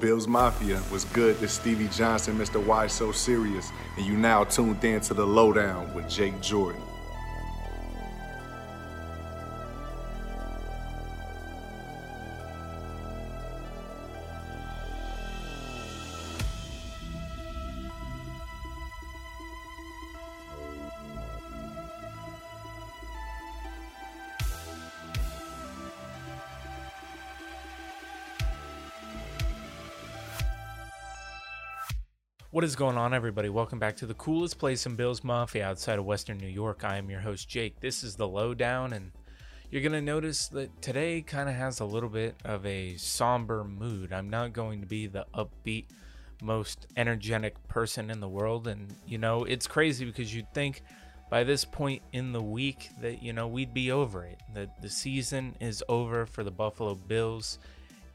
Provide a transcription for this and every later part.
Bills Mafia was good. This Stevie Johnson, Mr. Why So Serious, and you now tuned in to the Lowdown with Jake Jordan. What is going on, everybody? Welcome back to the coolest place in Bills Mafia outside of Western New York. I am your host, Jake. This is the Lowdown, and you're going to notice that today kind of has a little bit of a somber mood. I'm not going to be the upbeat, most energetic person in the world. And, you know, it's crazy because you'd think by this point in the week that, you know, we'd be over it, that the season is over for the Buffalo Bills.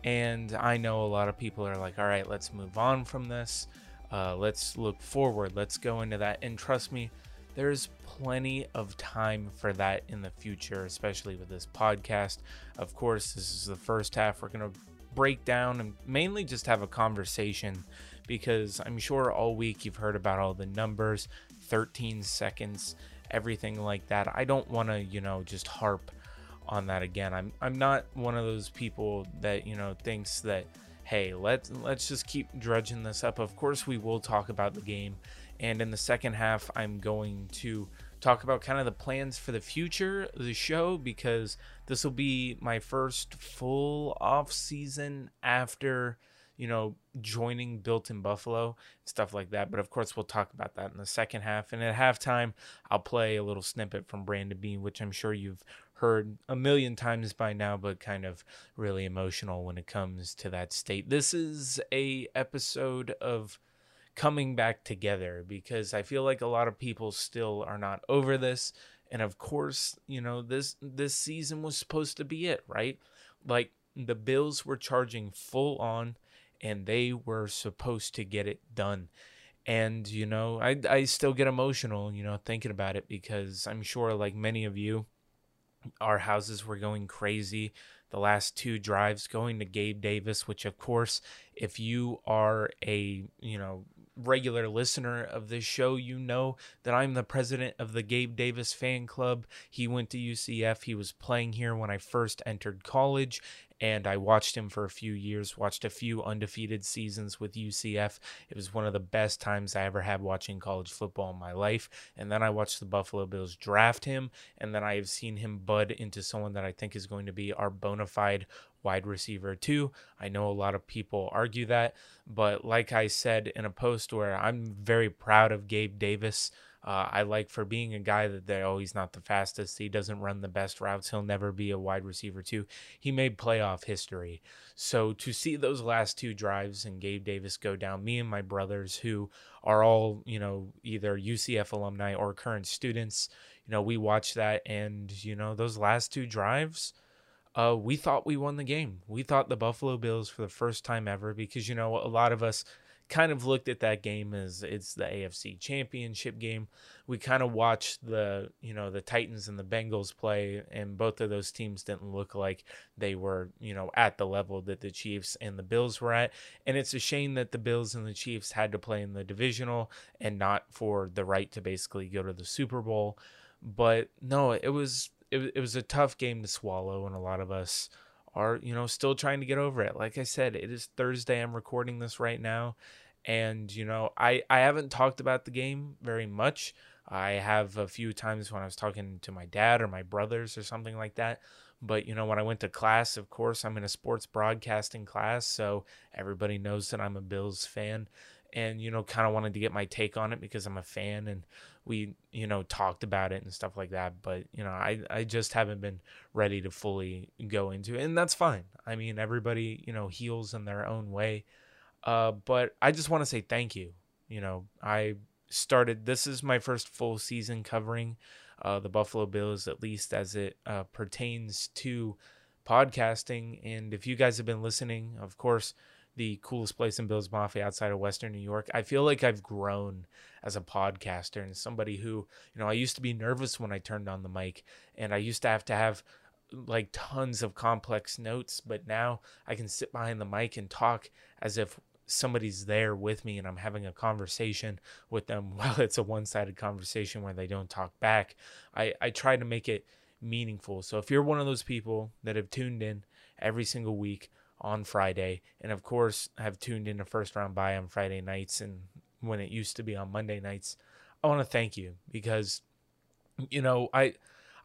And I know a lot of people are like, all right, let's move on from this uh, let's look forward. Let's go into that. And trust me, there's plenty of time for that in the future, especially with this podcast. Of course, this is the first half. We're going to break down and mainly just have a conversation because I'm sure all week you've heard about all the numbers 13 seconds, everything like that. I don't want to, you know, just harp on that again. I'm I'm not one of those people that, you know, thinks that hey, let's let's just keep drudging this up. Of course, we will talk about the game, and in the second half, I'm going to talk about kind of the plans for the future of the show because this will be my first full off season after you know joining built in buffalo stuff like that. But of course we'll talk about that in the second half. And at halftime i'll play a little snippet from brandon beane which i'm sure you've heard a million times by now, but kind of really emotional when it comes to that state. This is a episode of coming back together because I feel like a lot of people still are not over this. And of course, you know, this this season was supposed to be it, right? Like the Bills were charging full on and they were supposed to get it done. And you know, I I still get emotional, you know, thinking about it because I'm sure like many of you our houses were going crazy the last two drives going to Gabe Davis, which of course, if you are a, you know, regular listener of this show, you know that I'm the president of the Gabe Davis fan club. He went to UCF. He was playing here when I first entered college, and I watched him for a few years, watched a few undefeated seasons with UCF. It was one of the best times I ever had watching college football in my life. And then I watched the Buffalo Bills draft him, and then I have seen him bud into someone that I think is going to be our bona fide wide receiver too. I know a lot of people argue that, but like I said in a post where I'm very proud of Gabe Davis. Uh, I like for being a guy that they oh he's not the fastest. He doesn't run the best routes. He'll never be a wide receiver too. He made playoff history. So to see those last two drives and Gabe Davis go down, me and my brothers who are all you know either UCF alumni or current students, you know we watched that and you know those last two drives. Uh, we thought we won the game. We thought the Buffalo Bills for the first time ever because you know a lot of us kind of looked at that game as it's the AFC Championship game. We kind of watched the, you know, the Titans and the Bengals play and both of those teams didn't look like they were, you know, at the level that the Chiefs and the Bills were at. And it's a shame that the Bills and the Chiefs had to play in the divisional and not for the right to basically go to the Super Bowl. But no, it was it, it was a tough game to swallow and a lot of us are you know still trying to get over it like i said it is thursday i'm recording this right now and you know i i haven't talked about the game very much. I have a few times when i was talking to my dad or my brothers or something like that. But you know when i went to class of course i'm in a sports broadcasting class so everybody knows that i'm a bills fan. And you know kind of wanted to get my take on it because i'm a fan and we you know talked about it and stuff like that. But you know i i just haven't been ready to fully go into it and that's fine. I mean everybody you know heals in their own way uh but i just want to say thank you you know i started this is my first full season covering uh the buffalo bills at least as it uh, pertains to podcasting and if you guys have been listening of course the coolest place in Bills Mafia outside of Western New York. I feel like I've grown as a podcaster and somebody who, you know, I used to be nervous when I turned on the mic and I used to have to have like tons of complex notes, but now I can sit behind the mic and talk as if somebody's there with me and I'm having a conversation with them while it's a one-sided conversation where they don't talk back. I I try to make it meaningful. So if you're one of those people that have tuned in every single week on Friday and of course have tuned in a first round bye on Friday nights and when it used to be on Monday nights, I want to thank you because you know, I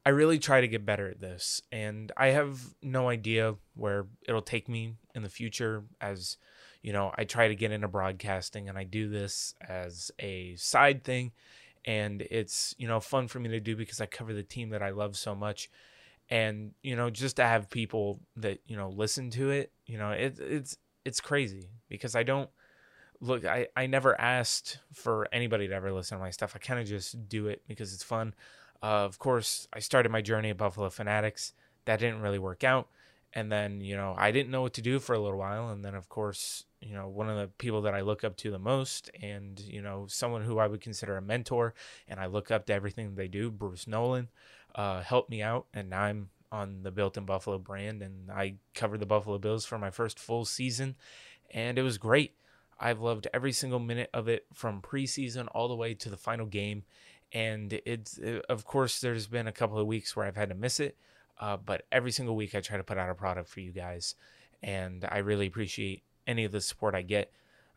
I really try to get better at this and I have no idea where it'll take me in the future as you know, I try to get into broadcasting and I do this as a side thing. And it's, you know, fun for me to do because I cover the team that I love so much. And, you know, just to have people that, you know, listen to it, you know, it, it's it's crazy because I don't look I, I never asked for anybody to ever listen to my stuff. I kind of just do it because it's fun. Uh, of course i started my journey at buffalo fanatics. That didn't really work out and then you know i didn't know what to do for a little while and then of course you know one of the people that i look up to the most and you know someone who i would consider a mentor and i look up to everything they do bruce nolan uh, helped me out and now i'm on the built in buffalo brand and i covered the buffalo bills for my first full season and it was great. I've loved every single minute of it from preseason all the way to the final game and it's it, of course there's been a couple of weeks where i've had to miss it uh, but every single week, I try to put out a product for you guys, and I really appreciate any of the support I get.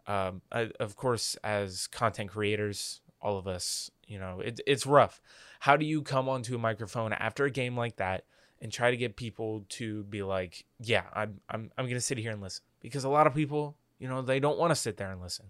Um, I, of course, as content creators, all of us, you know, it, it's rough. How do you come onto a microphone after a game like that and try to get people to be like, "Yeah, I'm I'm I'm gonna sit here and listen"? Because a lot of people, you know, they don't want to sit there and listen.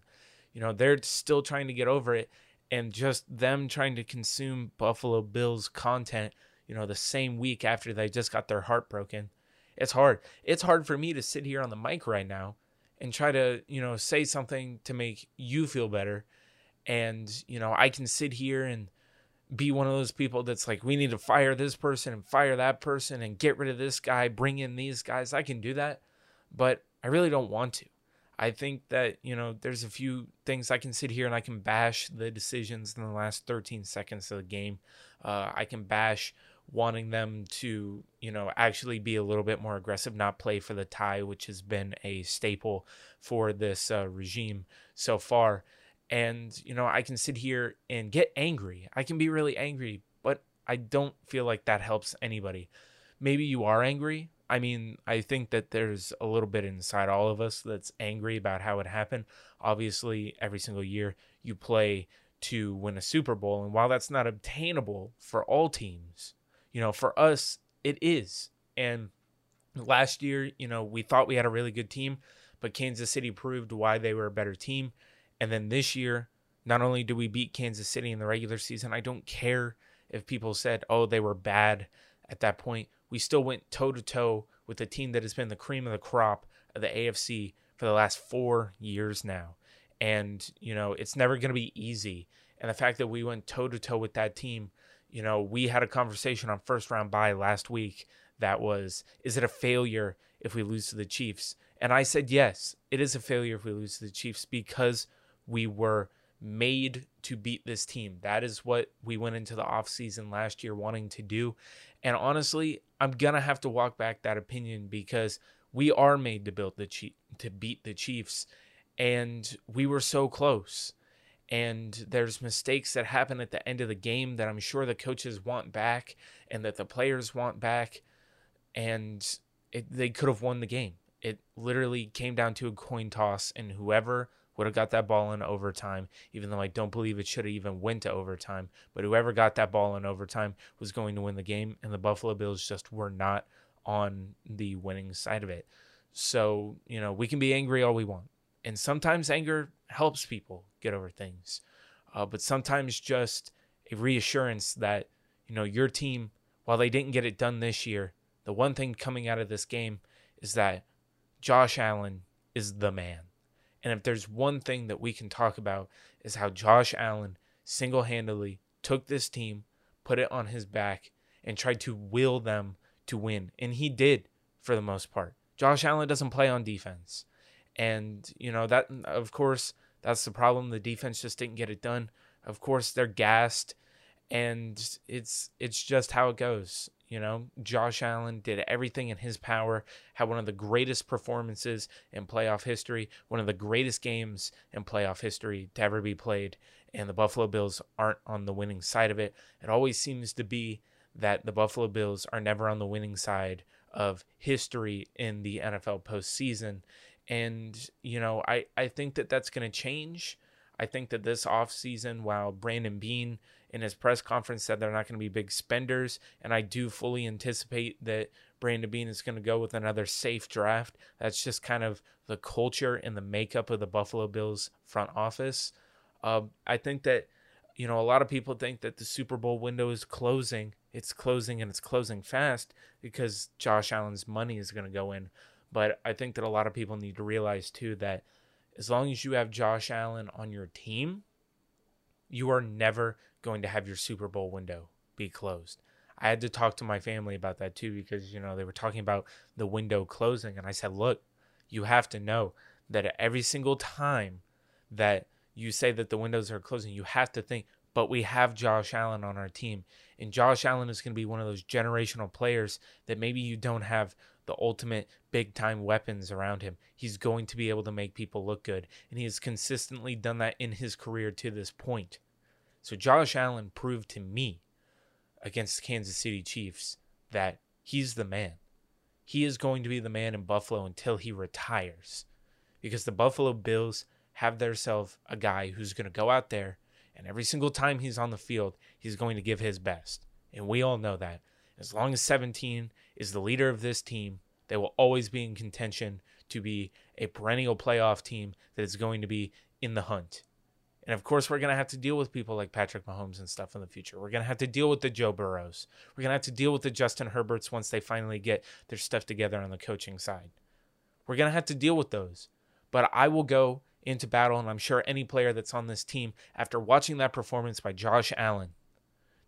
You know, they're still trying to get over it, and just them trying to consume Buffalo Bills content you know, the same week after they just got their heart broken. It's hard. It's hard for me to sit here on the mic right now and try to, you know, say something to make you feel better. And, you know, I can sit here and be one of those people that's like, we need to fire this person and fire that person and get rid of this guy, bring in these guys. I can do that, but I really don't want to. I think that, you know, there's a few things I can sit here and I can bash the decisions in the last 13 seconds of the game. Uh, I can bash wanting them to, you know, actually be a little bit more aggressive, not play for the tie, which has been a staple for this uh, regime so far. And, you know, I can sit here and get angry. I can be really angry, but I don't feel like that helps anybody. Maybe you are angry. I mean, I think that there's a little bit inside all of us that's angry about how it happened. Obviously, every single year you play to win a Super Bowl. And while that's not obtainable for all teams, you know, for us, it is. And last year, you know, we thought we had a really good team, but Kansas City proved why they were a better team. And then this year, not only do we beat Kansas City in the regular season, I don't care if people said, oh, they were bad at that point. We still went toe to toe with a team that has been the cream of the crop of the AFC for the last four years now. And, you know, it's never going to be easy. And the fact that we went toe to toe with that team you know, we had a conversation on first round bye last week that was, is it a failure if we lose to the Chiefs? And I said, yes, it is a failure if we lose to the Chiefs because we were made to beat this team. That is what we went into the offseason last year wanting to do. And honestly, I'm going to have to walk back that opinion because we are made to build the Chief, to beat the Chiefs and we were so close and there's mistakes that happen at the end of the game that I'm sure the coaches want back and that the players want back and it, they could have won the game. It literally came down to a coin toss and whoever would have got that ball in overtime even though I don't believe it should have even went to overtime, but whoever got that ball in overtime was going to win the game and the Buffalo Bills just were not on the winning side of it. So, you know, we can be angry all we want. And sometimes anger helps people get over things. Uh, but sometimes just a reassurance that, you know, your team, while they didn't get it done this year, the one thing coming out of this game is that Josh Allen is the man. And if there's one thing that we can talk about is how Josh Allen single handedly took this team, put it on his back, and tried to will them to win. And he did for the most part. Josh Allen doesn't play on defense. And, you know, that, of course, that's the problem. The defense just didn't get it done. Of course, they're gassed, and it's it's just how it goes. You know, Josh Allen did everything in his power, had one of the greatest performances in playoff history, one of the greatest games in playoff history to ever be played. And the Buffalo Bills aren't on the winning side of it. It always seems to be that the Buffalo Bills are never on the winning side of history in the NFL postseason. And, you know, I, I think that that's going to change. I think that this offseason, while Brandon Beane in his press conference said they're not going to be big spenders, and I do fully anticipate that Brandon Beane is going to go with another safe draft. That's just kind of the culture and the makeup of the Buffalo Bills front office. Uh, I think that, you know, a lot of people think that the Super Bowl window is closing. It's closing and it's closing fast because Josh Allen's money is going to go in. But I think that a lot of people need to realize too that as long as you have Josh Allen on your team, you are never going to have your Super Bowl window be closed. I had to talk to my family about that too because you know they were talking about the window closing and I said, "Look, you have to know that every single time that you say that the windows are closing, you have to think, but we have Josh Allen on our team. And Josh Allen is going to be one of those generational players that maybe you don't have the ultimate big time weapons around him. He's going to be able to make people look good. And he has consistently done that in his career to this point. So Josh Allen proved to me against the Kansas City Chiefs that he's the man. He is going to be the man in Buffalo until he retires. Because the Buffalo Bills have themselves a guy who's going to go out there and every single time he's on the field, he's going to give his best. And we all know that. As long as 17 is the leader of this team, they will always be in contention to be a perennial playoff team that is going to be in the hunt. And of course, we're going to have to deal with people like Patrick Mahomes and stuff in the future. We're going to have to deal with the Joe Burrows. We're going to have to deal with the Justin Herberts once they finally get their stuff together on the coaching side. We're going to have to deal with those. But I will go into battle, and I'm sure any player that's on this team, after watching that performance by Josh Allen,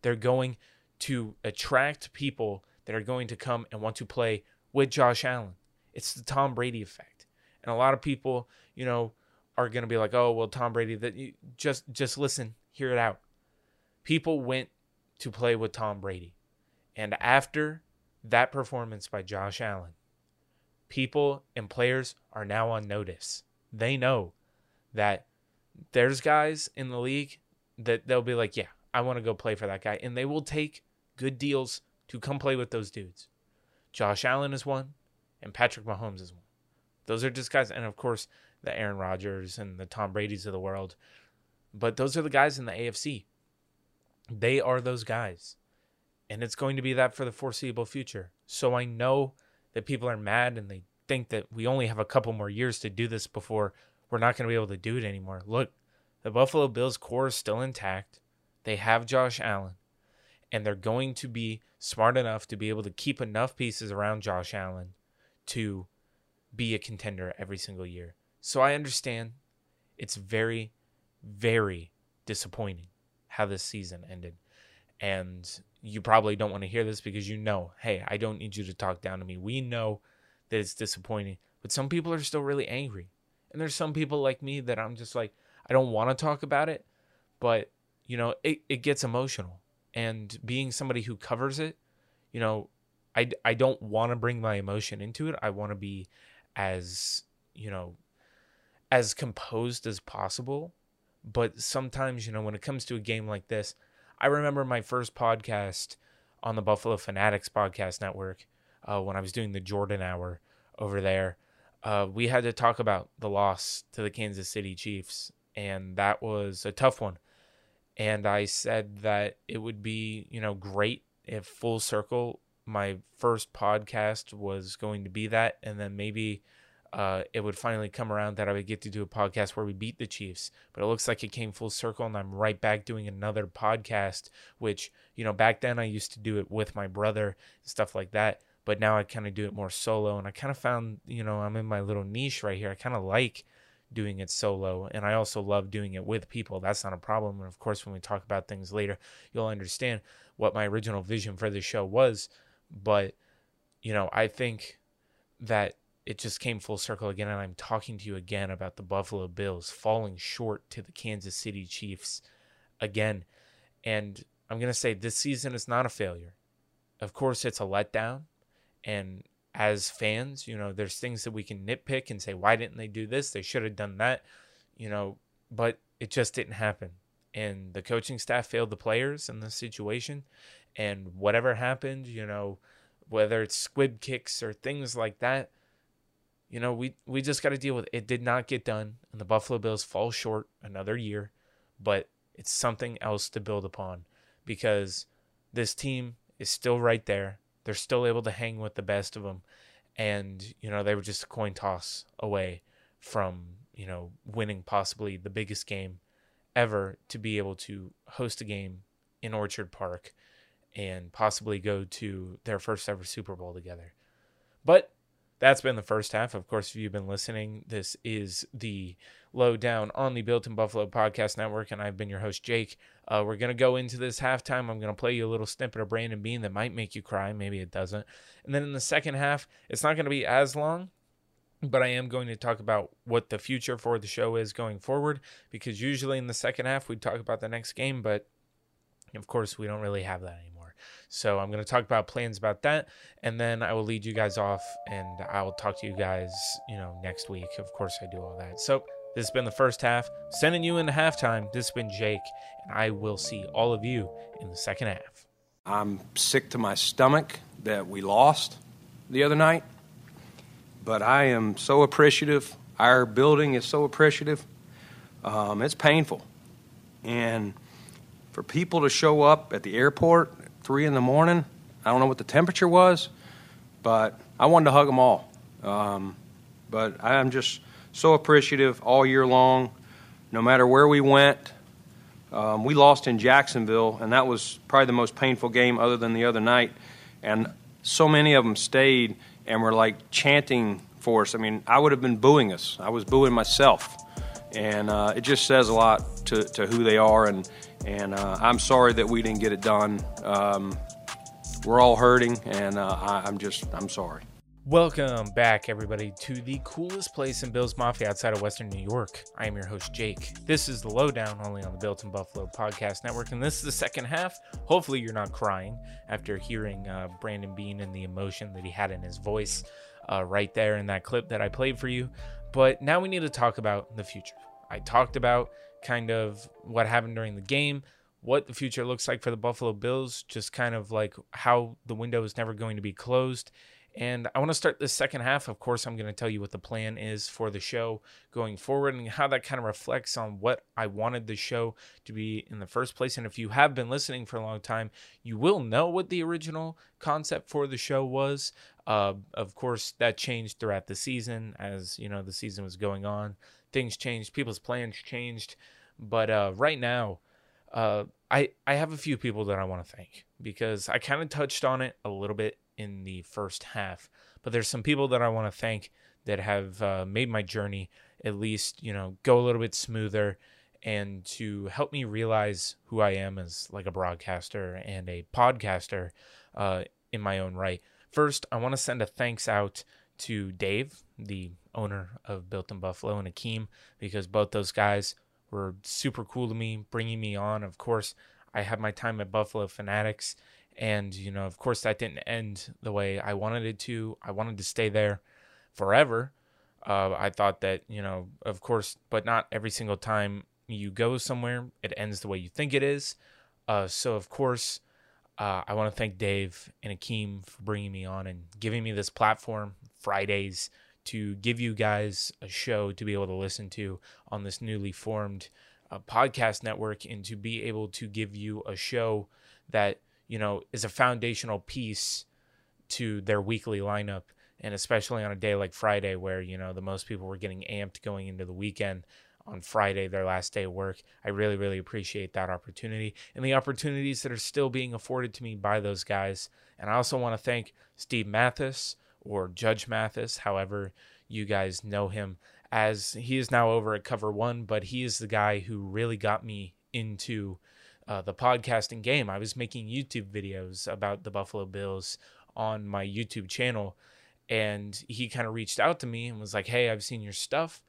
they're going to attract people that are going to come and want to play with Josh Allen. It's the Tom Brady effect. And a lot of people, you know, are going to be like, "Oh, well, Tom Brady, that you just just listen, hear it out." People went to play with Tom Brady. And after that performance by Josh Allen, people and players are now on notice. They know that there's guys in the league that they'll be like, yeah, I want to go play for that guy. And they will take good deals to come play with those dudes. Josh Allen is one, and Patrick Mahomes is one. Those are just guys. And of course, the Aaron Rodgers and the Tom Brady's of the world. But those are the guys in the AFC. They are those guys. And it's going to be that for the foreseeable future. So I know that people are mad and they think that we only have a couple more years to do this before we're not going to be able to do it anymore. Look, the Buffalo Bills core is still intact. They have Josh Allen, and they're going to be smart enough to be able to keep enough pieces around Josh Allen to be a contender every single year. So I understand it's very, very disappointing how this season ended. And you probably don't want to hear this because you know, hey, I don't need you to talk down to me. We know that it's disappointing, but some people are still really angry. And there's some people like me that I'm just like, I don't want to talk about it, but you know, it, it gets emotional. And being somebody who covers it, you know, I, I don't want to bring my emotion into it. I want to be as, you know, as composed as possible. But sometimes, you know, when it comes to a game like this, I remember my first podcast on the Buffalo Fanatics Podcast Network uh, when I was doing the Jordan Hour over there uh, we had to talk about the loss to the Kansas City Chiefs, and that was a tough one. And I said that it would be, you know, great if full circle my first podcast was going to be that, and then maybe uh, it would finally come around that I would get to do a podcast where we beat the Chiefs. But it looks like it came full circle, and I'm right back doing another podcast, which, you know, back then I used to do it with my brother and stuff like that but now I kind of do it more solo. And I kind of found, you know, I'm in my little niche right here. I kind of like doing it solo. And I also love doing it with people. That's not a problem. And of course, when we talk about things later, you'll understand what my original vision for the show was. But, you know, I think that it just came full circle again. And I'm talking to you again about the Buffalo Bills falling short to the Kansas City Chiefs again. And I'm going to say this season is not a failure of course, it's a letdown. And as fans, you know, there's things that we can nitpick and say, why didn't they do this? They should have done that, you know, but it just didn't happen. And the coaching staff failed the players in this situation. And whatever happened, you know, whether it's squib kicks or things like that, you know, we, we just got to deal with it. It did not get done. And the Buffalo Bills fall short another year, but it's something else to build upon because this team is still right there. They're still able to hang with the best of them. And, you know, they were just a coin toss away from, you know, winning possibly the biggest game ever to be able to host a game in Orchard Park and possibly go to their first ever Super Bowl together. But that's been the first half. Of course, if you've been listening, this is the lowdown on the Built in Buffalo Podcast Network, and I've been your host, Jake. Uh, we're going to go into this halftime. I'm going to play you a little snippet of Brandon Beane that might make you cry. Maybe it doesn't. And then in the second half, it's not going to be as long, but I am going to talk about what the future for the show is going forward because usually in the second half, we talk about the next game, but of course, we don't really have that anymore. So I'm going to talk about plans about that, and then I will lead you guys off, and I will talk to you guys, you know, next week. Of course, I do all that. So this has been the first half. Sending you into halftime. This has been Jake, and I will see all of you in the second half. I'm sick to my stomach that we lost the other night, but I am so appreciative. Our building is so appreciative. Um, it's painful. And for people to show up at the airport three in the morning. I don't know what the temperature was, but I wanted to hug them all. Um, but I'm just so appreciative all year long, no matter where we went. Um, we lost in Jacksonville, and that was probably the most painful game other than the other night. And so many of them stayed and were like chanting for us. I mean, I would have been booing us. I was booing myself. And uh, it just says a lot to, to who they are and, and uh, I'm sorry that we didn't get it done. Um, we're all hurting, and uh, I, I'm just, I'm sorry. Welcome back, everybody, to the coolest place in Bills Mafia outside of Western New York. I am your host, Jake. This is the Lowdown, only on the Built in Buffalo Podcast Network, and this is the second half. Hopefully, you're not crying after hearing uh, Brandon Beane and the emotion that he had in his voice uh, right there in that clip that I played for you. But now we need to talk about the future. I talked about kind of what happened during the game, what the future looks like for the Buffalo Bills, just kind of like how the window is never going to be closed. And I want to start the second half. Of course, I'm going to tell you what the plan is for the show going forward and how that kind of reflects on what I wanted the show to be in the first place. And if you have been listening for a long time, you will know what the original concept for the show was. Uh, of course, that changed throughout the season as you know the season was going on. Things changed, people's plans changed. But uh, right now, uh, I I have a few people that I want to thank because I kind of touched on it a little bit in the first half. But there's some people that I want to thank that have uh, made my journey at least you know go a little bit smoother and to help me realize who I am as like a broadcaster and a podcaster uh, in my own right. First, I want to send a thanks out to Dave, the owner of Built in Buffalo, and Akeem, because both those guys were super cool to me, bringing me on. Of course, I had my time at Buffalo Fanatics, and you know, of course, that didn't end the way I wanted it to. I wanted to stay there forever. Uh, I thought that you know, of course, but not every single time you go somewhere it ends the way you think it is. Uh, so of course, uh, I want to thank Dave and Akeem for bringing me on and giving me this platform Fridays to give you guys a show to be able to listen to on this newly formed uh, podcast network and to be able to give you a show that you know is a foundational piece to their weekly lineup. And especially on a day like Friday where you know the most people were getting amped going into the weekend on Friday their last day of work. I really really appreciate that opportunity and the opportunities that are still being afforded to me by those guys. And I also want to thank Steve Mathis or Judge Mathis, however you guys know him, as he is now over at Cover One, but he is the guy who really got me into uh, the podcasting game. I was making YouTube videos about the Buffalo Bills on my YouTube channel, and he kind of reached out to me and was like, "Hey, I've seen your stuff,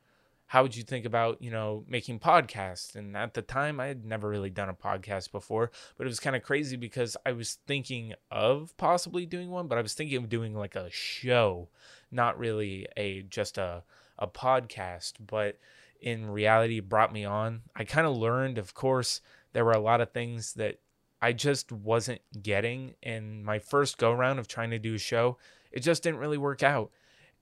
how would you think about you know making podcasts? And at the time i had never really done a podcast before but it was kind of crazy because i was thinking of possibly doing one but i was thinking of doing like a show not really a just a a podcast. But in reality brought me on. I kind of learned of course there were a lot of things that i just wasn't getting. In my first go round of trying to do a show it just didn't really work out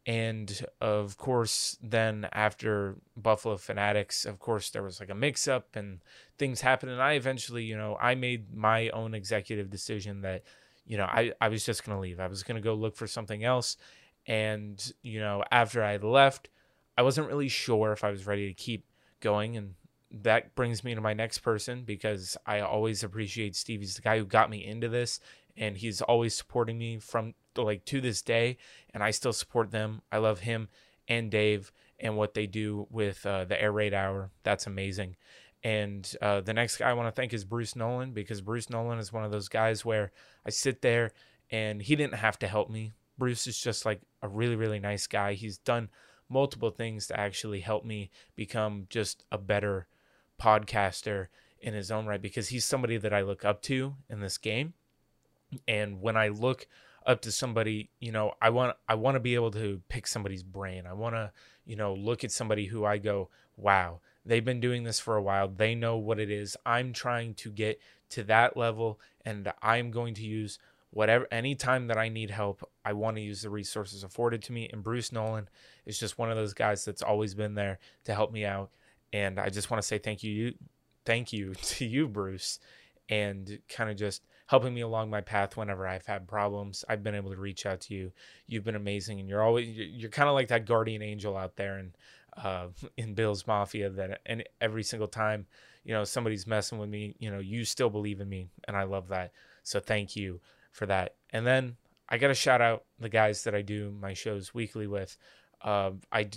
and of course then after buffalo fanatics of course there was like a mix up and things happened. And i eventually you know i made my own executive decision that you know i, I was just going to leave. I was going to go look for something else. And you know after i left i wasn't really sure if i was ready to keep going. And that brings me to my next person because i always appreciate stevie's the guy who got me into this. And he's always supporting me from like to this day and i still support them. I love him and dave and what they do with uh, the air raid hour. That's amazing. And uh, the next guy i want to thank is bruce nolan because bruce nolan is one of those guys where i sit there and he didn't have to help me. Bruce is just like a really really nice guy. He's done multiple things to actually help me become just a better podcaster in his own right because he's somebody that i look up to in this game. And when i look up to somebody you know i want i want to be able to pick somebody's brain. I want to you know look at somebody who i go wow they've been doing this for a while. They know what it is. I'm trying to get to that level and i'm going to use whatever anytime that i need help i want to use the resources afforded to me. And bruce nolan is just one of those guys that's always been there to help me out. And i just want to say thank you thank you to you bruce and kind of just helping me along my path whenever I've had problems. I've been able to reach out to you. You've been amazing, and you're always you're kind of like that guardian angel out there and uh, in Bill's Mafia. That and every single time you know somebody's messing with me, you know you still believe in me, and I love that. So thank you for that. And then I got to shout out the guys that I do my shows weekly with. Uh, I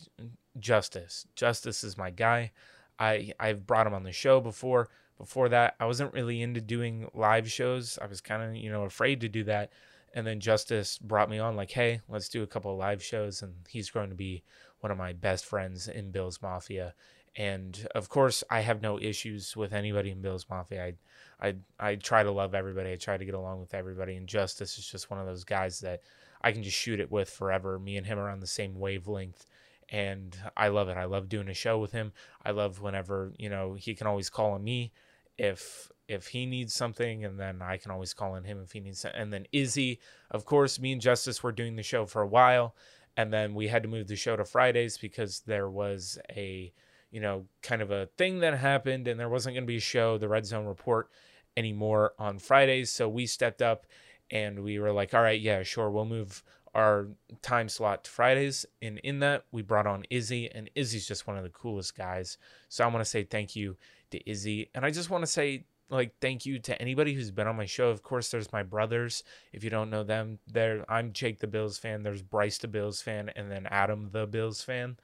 Justice. Justice is my guy. I I've brought him on the show before before that i wasn't really into doing live shows. I was kind of you know afraid to do that. And then justice brought me on like hey let's do a couple of live shows and he's going to be one of my best friends in bill's mafia. And of course i have no issues with anybody in bill's mafia. I i, I try to love everybody. I try to get along with everybody. And justice is just one of those guys that i can just shoot it with forever. Me and him are on the same wavelength. And I love it. I love doing a show with him. I love whenever you know he can always call on me if if he needs something and then I can always call on him if he needs and then Izzy of course me and Justice were doing the show for a while and then we had to move the show to Fridays because there was a you know kind of a thing that happened and there wasn't going to be a show the Red Zone report anymore on Fridays so we stepped up and we were like all right yeah sure we'll move our time slot to Fridays and in that we brought on Izzy and Izzy's just one of the coolest guys so I want to say thank you to Izzy. And I just want to say, like, thank you to anybody who's been on my show. Of course, there's my brothers. If you don't know them, there I'm Jake the Bills fan. There's Bryce the Bills fan, and then Adam the Bills fan.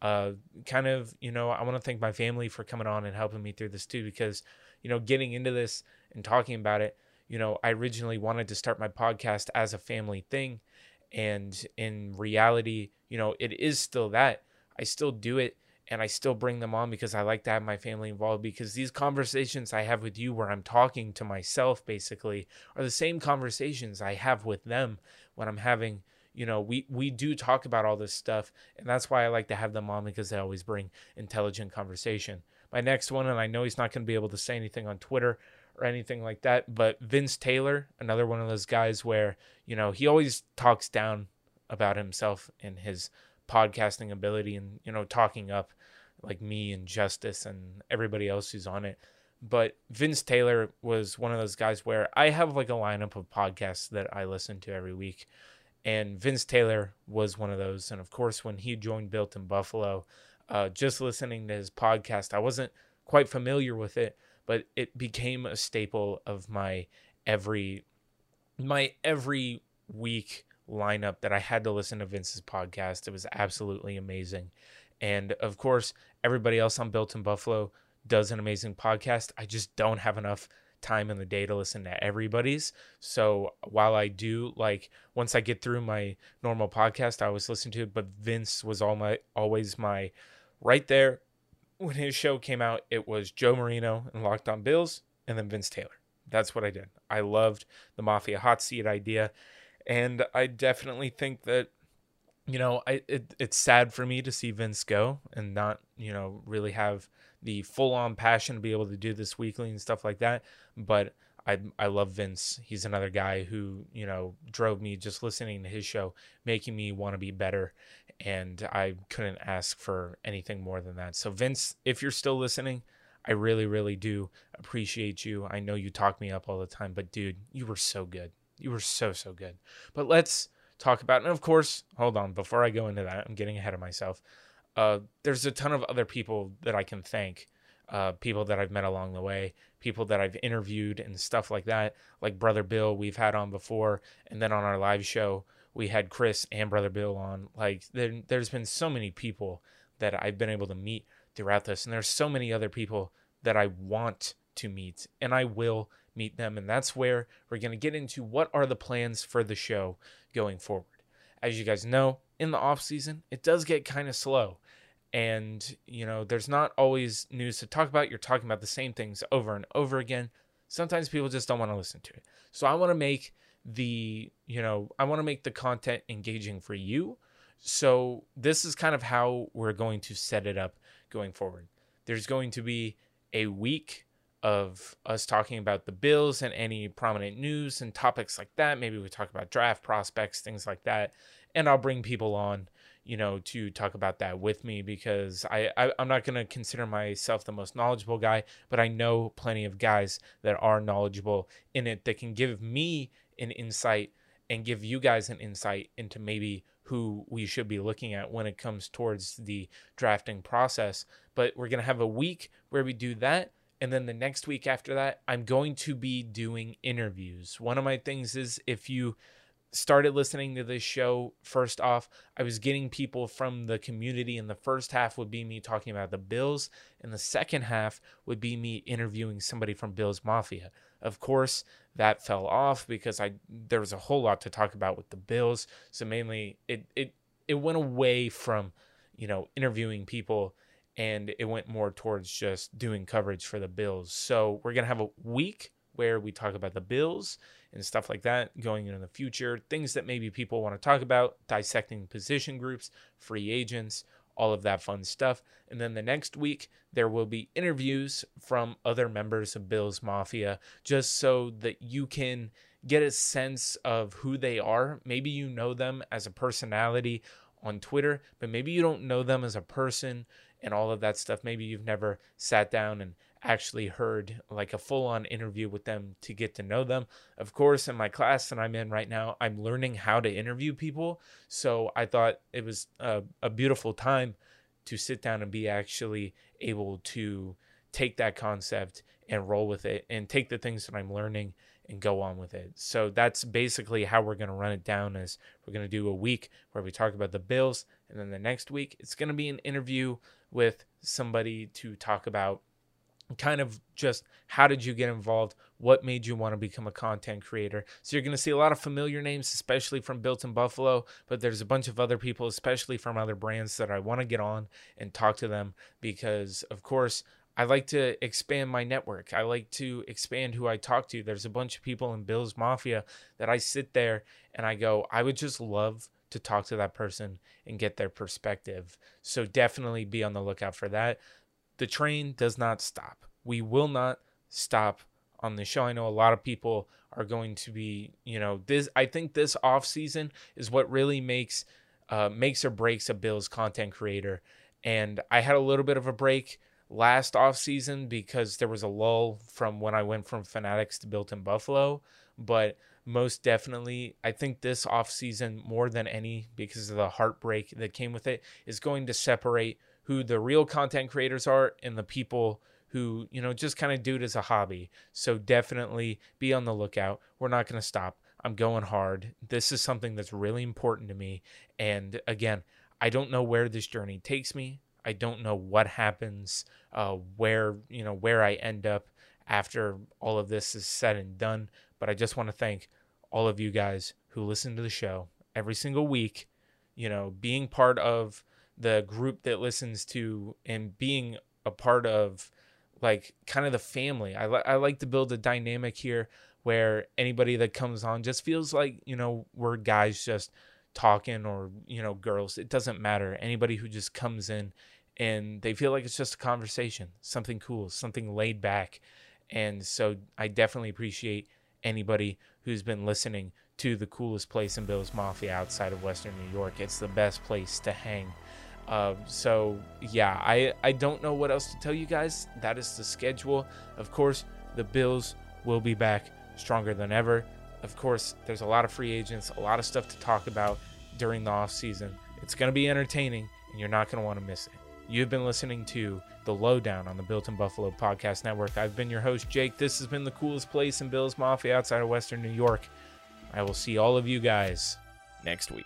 Uh, kind of, you know, I want to thank my family for coming on and helping me through this too, because, you know, getting into this and talking about it, you know, I originally wanted to start my podcast as a family thing. And in reality, you know, it is still that. I still do it and I still bring them on because I like to have my family involved because these conversations I have with you where I'm talking to myself basically are the same conversations I have with them when I'm having you know we we do talk about all this stuff and that's why I like to have them on because they always bring intelligent conversation. My next one and I know he's not going to be able to say anything on Twitter or anything like that, but Vince Taylor, another one of those guys where, you know, he always talks down about himself and his podcasting ability and you know talking up like me and Justice and everybody else who's on it. But Vince Taylor was one of those guys where I have like a lineup of podcasts that I listen to every week. And Vince Taylor was one of those. And of course, when he joined Built in Buffalo, uh, just listening to his podcast, I wasn't quite familiar with it, but it became a staple of my every my every week lineup that I had to listen to Vince's podcast. It was absolutely amazing. And of course, everybody else on Built in Buffalo does an amazing podcast. I just don't have enough time in the day to listen to everybody's. So while I do like once I get through my normal podcast, I always listen to it. But Vince was all my always my right there when his show came out, it was Joe Marino and Locked On Bills, and then Vince Taylor. That's what I did. I loved the Mafia hot seat idea, and I definitely think that you know, I it, it's sad for me to see Vince go and not, you know, really have the full on passion to be able to do this weekly and stuff like that. But I I love Vince. He's another guy who, you know, drove me just listening to his show, making me want to be better. And I couldn't ask for anything more than that. So Vince, if you're still listening, I really, really do appreciate you. I know you talk me up all the time, but dude, you were so good. You were so, so good. But let's talk about. And of course, hold on, before I go into that, I'm getting ahead of myself. Uh, there's a ton of other people that I can thank, uh, people that I've met along the way, people that I've interviewed and stuff like that, like Brother Bill, we've had on before. And then on our live show, we had Chris and Brother Bill on. Like, there, there's been so many people that I've been able to meet throughout this. And there's so many other people that I want to meet, and I will meet them. And that's where we're going to get into what are the plans for the show going forward. As you guys know, in the off season, it does get kind of slow. And, you know, there's not always news to talk about. You're talking about the same things over and over again. Sometimes people just don't want to listen to it. So I want to make the, you know, I want to make the content engaging for you. So this is kind of how we're going to set it up going forward. There's going to be a week of us talking about the Bills and any prominent news and topics like that. Maybe we talk about draft prospects, things like that. And I'll bring people on, you know, to talk about that with me because I, I am not gonna consider myself the most knowledgeable guy, but I know plenty of guys that are knowledgeable in it that can give me an insight and give you guys an insight into maybe who we should be looking at when it comes towards the drafting process. But we're gonna have a week where we do that and then the next week after that, I'm going to be doing interviews. One of my things is if you started listening to this show, first off, I was getting people from the community, and the first half would be me talking about the Bills, and the second half would be me interviewing somebody from Bills Mafia. Of course, that fell off because I there was a whole lot to talk about with the Bills. So mainly it it it went away from, you know, interviewing people and it went more towards just doing coverage for the Bills. So we're to have a week where we talk about the Bills and stuff like that going into the future, things that maybe people want to talk about, dissecting position groups, free agents, all of that fun stuff. And then the next week, there will be interviews from other members of Bills Mafia just so that you can get a sense of who they are. Maybe you know them as a personality on Twitter, but maybe you don't know them as a person and all of that stuff. Maybe you've never sat down and actually heard like a full on interview with them to get to know them. Of course, in my class that I'm in right now, I'm learning how to interview people. So I thought it was a, a beautiful time to sit down and be actually able to take that concept and roll with it and take the things that I'm learning and go on with it. So that's basically how we're going to run it down is we're going to do a week where we talk about the Bills and then the next week it's going to be an interview with somebody to talk about kind of just how did you get involved what made you want to become a content creator so you're going to see a lot of familiar names especially from built in buffalo but there's a bunch of other people especially from other brands that i want to get on and talk to them because of course I like to expand my network. I like to expand who I talk to. There's a bunch of people in Bill's Mafia that I sit there and I go, I would just love to talk to that person and get their perspective. So definitely be on the lookout for that. The train does not stop. We will not stop on the show. I know a lot of people are going to be, you know, this I think this off season is what really makes uh, makes or breaks a Bills content creator. And I had a little bit of a break last off season because there was a lull from when I went from Fanatics to Built in Buffalo, but most definitely I think this off season more than any because of the heartbreak that came with it is going to separate who the real content creators are and the people who, you know, just kind of do it as a hobby. So definitely be on the lookout. We're not going to stop. I'm going hard. This is something that's really important to me. And again, I don't know where this journey takes me. I don't know what happens, uh, where you know where I end up after all of this is said and done. But I just want to thank all of you guys who listen to the show every single week. You know, being part of the group that listens to and being a part of like kind of the family. I, li- I like to build a dynamic here where anybody that comes on just feels like, you know, we're guys just talking or, you know, girls. It doesn't matter. Anybody who just comes in and they feel like it's just a conversation, something cool, something laid back. And so I definitely appreciate anybody who's been listening to the coolest place in Bills Mafia outside of Western New York. It's the best place to hang. Uh, so yeah, I I don't know what else to tell you guys. That is the schedule. Of course, the Bills will be back stronger than ever. Of course, there's a lot of free agents, a lot of stuff to talk about during the off season. It's going to be entertaining, and you're not going to want to miss it. You've been listening to The Lowdown on the Built in Buffalo Podcast Network. I've been your host, Jake. This has been the coolest place in Bills Mafia outside of Western New York. I will see all of you guys next week.